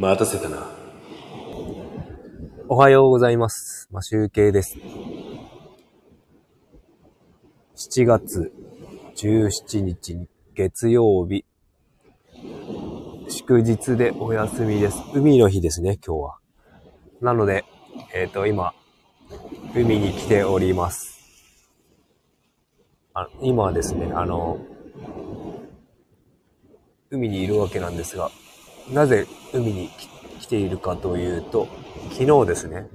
待たせたな。おはようございます。ま、集計です。7月17日月曜日。祝日でお休みです。海の日ですね、今日は。なので、えっ、と、今、海に来ております。あ今はですね、あの、海にいるわけなんですが、なぜ海に来ているかというと、昨日ですね、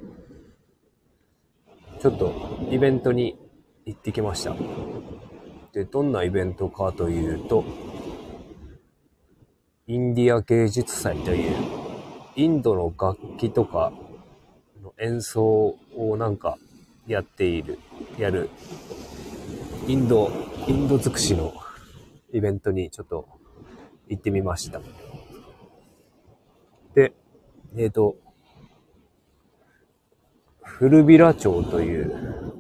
ちょっとイベントに行ってきました。で、どんなイベントかというと、インディア芸術祭という、インドの楽器とかの演奏をなんかやっている、やる、インド、インド尽くしのイベントにちょっと行ってみました。で、えっ、と、古比良町という、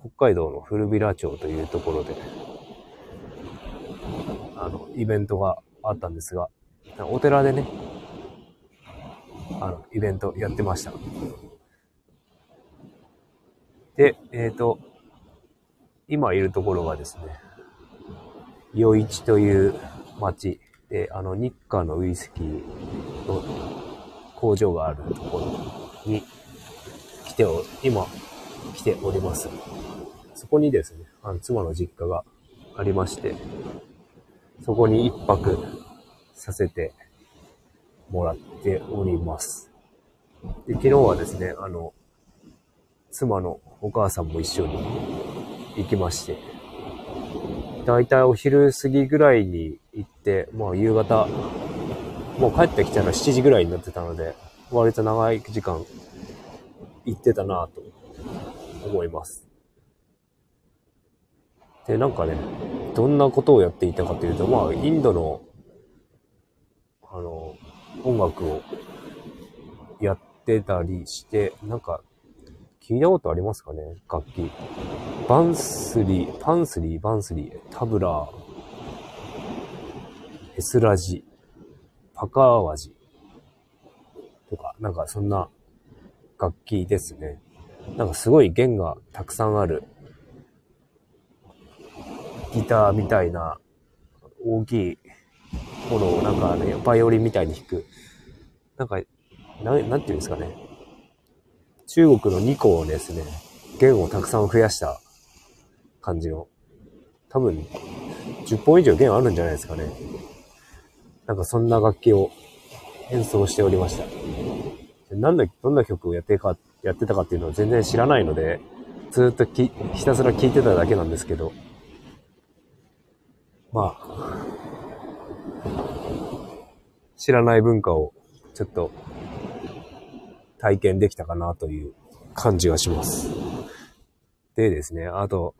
北海道の古比良町というところで、あの、イベントがあったんですが、お寺でね、あの、イベントやってました。で、えっ、と、今いるところがですね、余市という町で、あの、日課のウイスキーの工場があるところに来てお、今来ております。そこにですね、あの妻の実家がありまして、そこに一泊させてもらっております。で昨日はですね、あの、妻のお母さんも一緒に行きまして、だいたいお昼過ぎぐらいに行って、まあ夕方、もう帰ってきたら7時ぐらいになってたので、割と長い時間行ってたなぁと思います。で、なんかね、どんなことをやっていたかというと、まあ、インドの、あの、音楽をやってたりして、なんか、聞いたことありますかね？楽器。バンスリー、パンスリー、バンスリー、タブラー、エスラジ、パカーワジとか、なんかそんな楽器ですね。なんかすごい弦がたくさんあるギターみたいな大きいものをなんかね、バイオリンみたいに弾く。なんか、ななんていうんですかね。中国の2個をですね、弦をたくさん増やした感じの。多分、10本以上弦あるんじゃないですかね。なんかそんな楽器を演奏しておりました。なんだ、どんな曲をやってか、やってたかっていうのは全然知らないので、ずっときひたすら聴いてただけなんですけど、まあ、知らない文化をちょっと体験できたかなという感じがします。でですね、あと、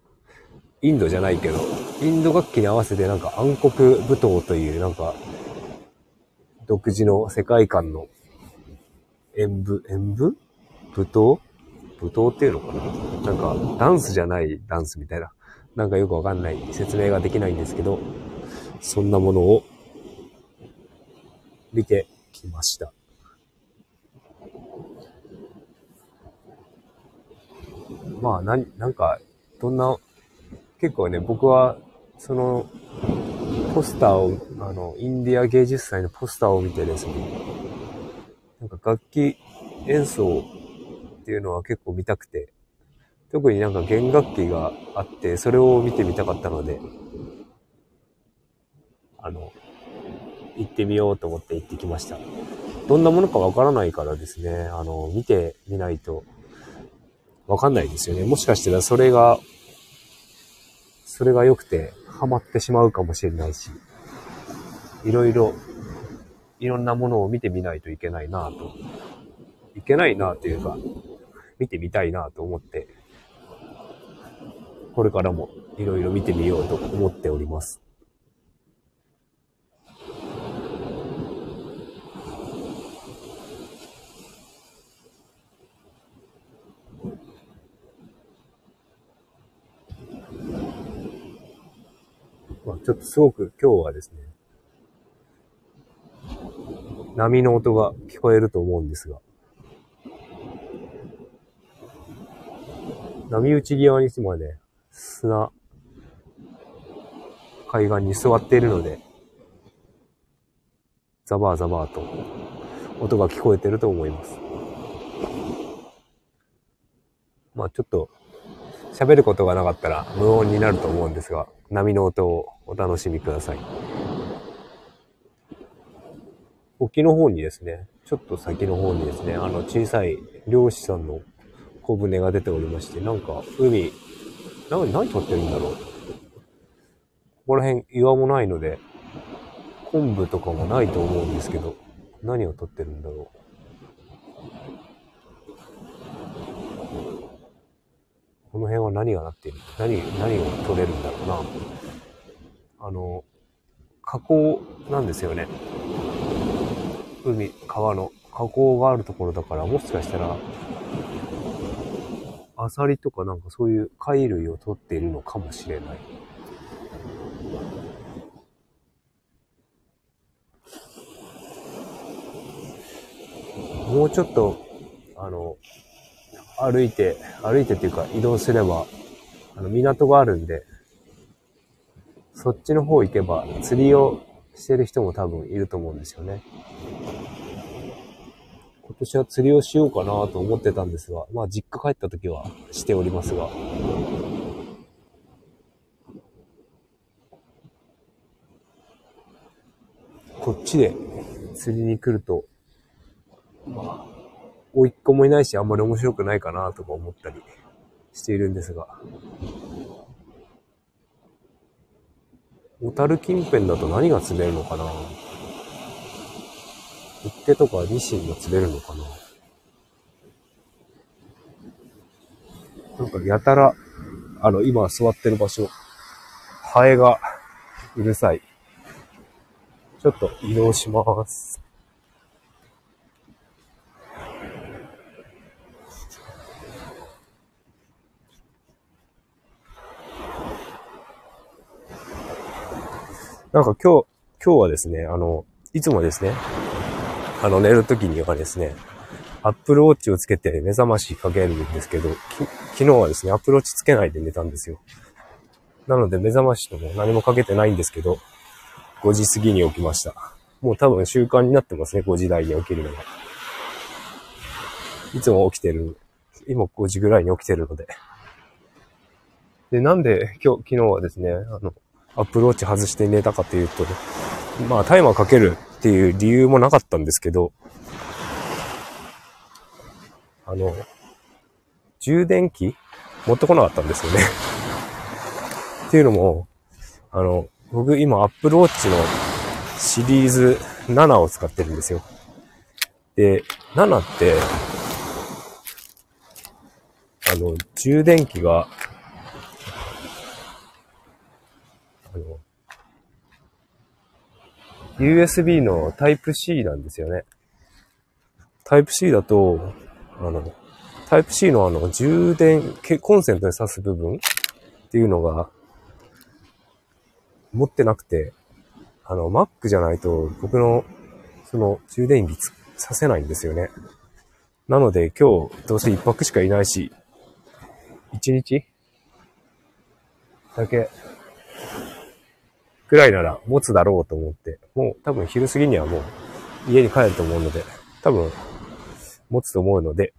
インドじゃないけど、インド楽器に合わせてなんか暗黒舞踏というなんか独自の世界観の演舞、演舞？舞踏？舞踏っていうのかな？なんかダンスじゃないダンスみたいな。なんかよくわかんない説明ができないんですけど、そんなものを見てきました。まあ、な、なんか、どんな、結構ね、僕は、その、ポスターを、あの、インディア芸術祭のポスターを見てですね、なんか楽器演奏っていうのは結構見たくて、特になんか弦楽器があって、それを見てみたかったので、あの、行ってみようと思って行ってきました。どんなものかわからないからですね、あの、見てみないとわかんないですよね。もしかしたらそれが、それが良くてハマってしまうかもしれないし、いろいろ、いろんなものを見てみないといけないなと。いけないなというか、見てみたいなと思って、これからもいろいろ見てみようと思っております。ちょっとすごく今日はですね、波の音が聞こえると思うんですが、波打ち際にまで砂、海岸に座っているので、ザバーザバーと音が聞こえてると思います。まあちょっと喋ることがなかったら無音になると思うんですが、波の音をお楽しみください。沖の方にですね、ちょっと先の方にですね、あの小さい漁師さんの小舟が出ておりまして、なんか海、何、何撮ってるんだろう。ここら辺岩もないので、昆布とかもないと思うんですけど、何を撮ってるんだろう。この辺は何がなっている何、何を撮れるんだろうな。あの、河口なんですよね。海、川の河口があるところだから、もしかしたら、アサリとかなんかそういう貝類を取っているのかもしれない。もうちょっと、あの、歩いて、歩いてっていうか移動すれば、あの、港があるんで、そっちの方行けば釣りをしてる人も多分いると思うんですよね。今年は釣りをしようかなと思ってたんですが、まあ実家帰った時はしておりますが。こっちで釣りに来ると、まあ、甥っ子もいないしあんまり面白くないかなとか思ったりしているんですが。小樽近辺だと何が釣れるのかな？一手とかニシンが釣れるのかな？なんかやたら、あの、今座ってる場所、ハエがうるさい。ちょっと移動します。なんか今日、今日はですね、あの、いつもですね、あの、寝るときにはですね、アップルウォッチをつけて目覚ましかけるんですけど、昨日はですね、アップルウォッチつけないで寝たんですよ。なので目覚ましとも何もかけてないんですけど、5時過ぎに起きました。もう多分習慣になってますね、5時台に起きるのが。いつも起きてる、今5時ぐらいに起きてるので。で、なんで今日、昨日はですね、あの、アップルウォッチ外して寝たかというと、まあタイマーかけるっていう理由もなかったんですけど、あの、充電器持ってこなかったんですよねっていうのも、あの、僕今アップルウォッチのシリーズ7を使ってるんですよ。で、7って、あの、充電器があの、USB の Type-C なんですよね。Type-C だと、あの、Type-C のあの、充電、コンセントに挿す部分っていうのが、持ってなくて、あの、Mac じゃないと、僕の、その、充電器させないんですよね。なので、今日、どうせ一泊しかいないし、一日だけくらいなら持つだろうと思って、もう多分昼過ぎにはもう家に帰ると思うので、多分持つと思うので、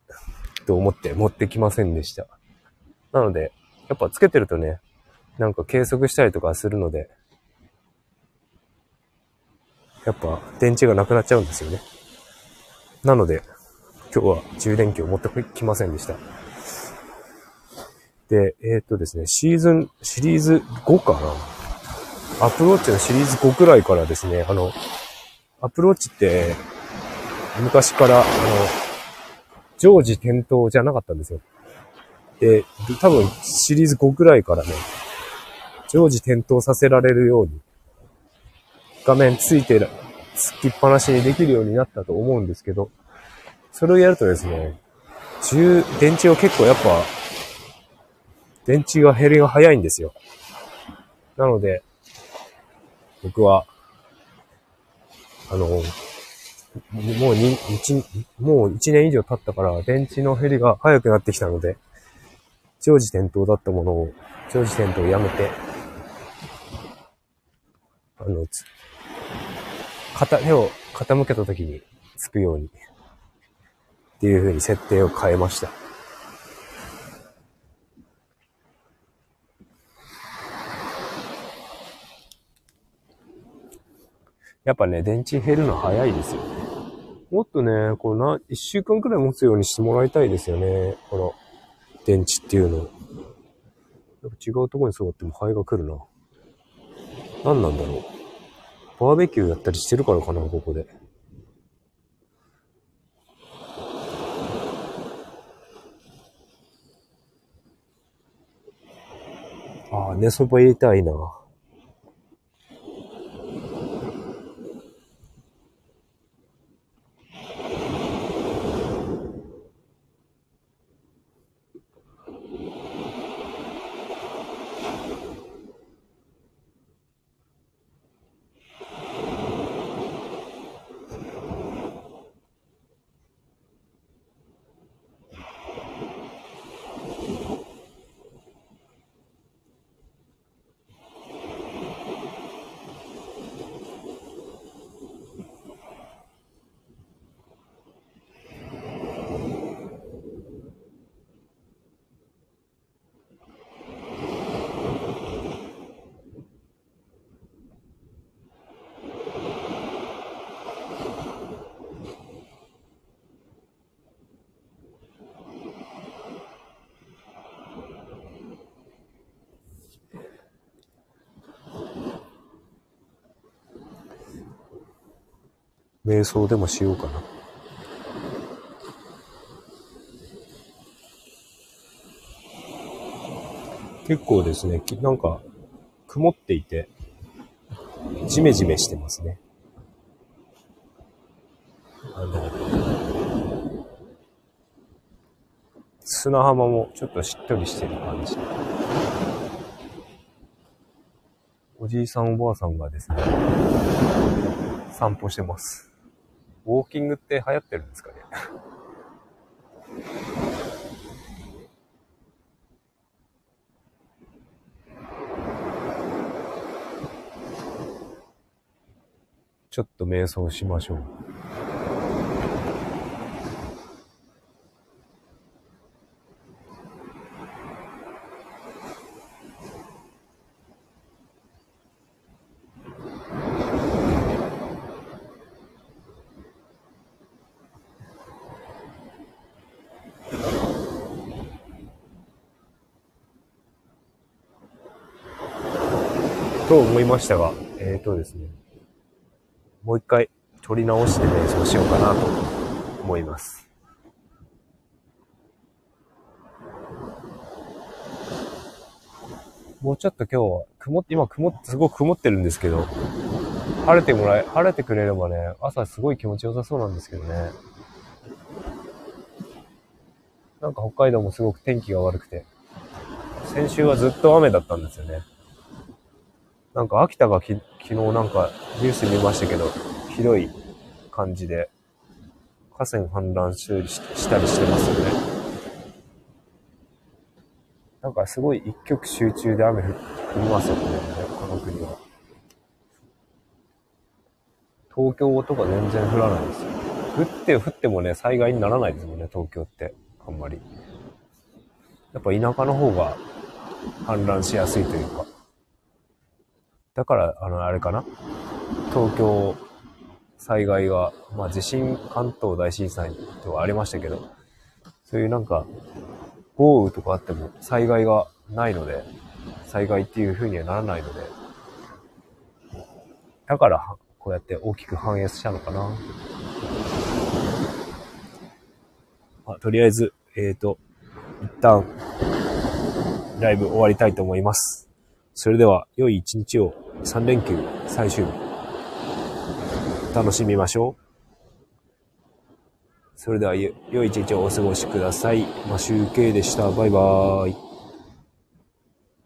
と思って持ってきませんでした。なので、やっぱつけてるとね、なんか計測したりとかするので、やっぱ電池がなくなっちゃうんですよね。なので、今日は充電器を持ってきませんでした。で、えー、っとですね、シーズン、シリーズ5かなアプローチのシリーズ5くらいからですね、あの、アプローチって、昔から、あの、常時点灯じゃなかったんですよ。で、多分シリーズ5くらいからね、常時点灯させられるように、画面ついてる、つきっぱなしにできるようになったと思うんですけど、それをやるとですね、充、電池を結構やっぱ、電池が減りが早いんですよ。なので、僕は、あの、もうに、一、もう一年以上経ったから、電池の減りが早くなってきたので、常時点灯だったものを、常時点灯をやめて、あの、片、手を傾けた時につくように、っていう風に設定を変えました。やっぱね、電池減るの早いですよね。もっとね、このな、一週間くらい持つようにしてもらいたいですよね。この、電池っていうの。やっぱ違うところに座ってもハエが来るな。何なんだろう。バーベキューやったりしてるからかな、ここで。ああ、寝そば入れたいな。瞑想でもしようかな。結構ですね、きなんか、曇っていて、ジメジメしてますね。あの、砂浜もちょっとしっとりしてる感じ。おじいさんおばあさんがですね、散歩してます。ウォーキングって流行ってるんですかね？ちょっと瞑想しましょう。と思いましたが、えーとですね、もう一回撮り直して瞑想しようかなと思います。もうちょっと今日は曇って、今曇って、すごく曇ってるんですけど、晴れてもらえ、晴れてくれればね、朝すごい気持ちよさそうなんですけどね。なんか北海道もすごく天気が悪くて、先週はずっと雨だったんですよね。なんか秋田がき昨日なんかニュース見ましたけど、ひどい感じで、河川氾濫ししたりしてますよね。なんかすごい一極集中で雨降降りますよね、この国は。東京とか全然降らないですよ。降って降ってもね、災害にならないですもんね、東京って。あんまり。やっぱ田舎の方が氾濫しやすいというか。だから、あの、あれかな？東京災害が、まあ地震、関東大震災とかありましたけど、そういうなんか、豪雨とかあっても災害がないので、災害っていう風にはならないので、だから、こうやって大きく反映したのかな？まあとりあえず、えっ、と、一旦、ライブ終わりたいと思います。それでは、良い一日を、3連休最終日、楽しみましょう。それでは、良い一日をお過ごしください。マシュウケイでした。バイバーイ。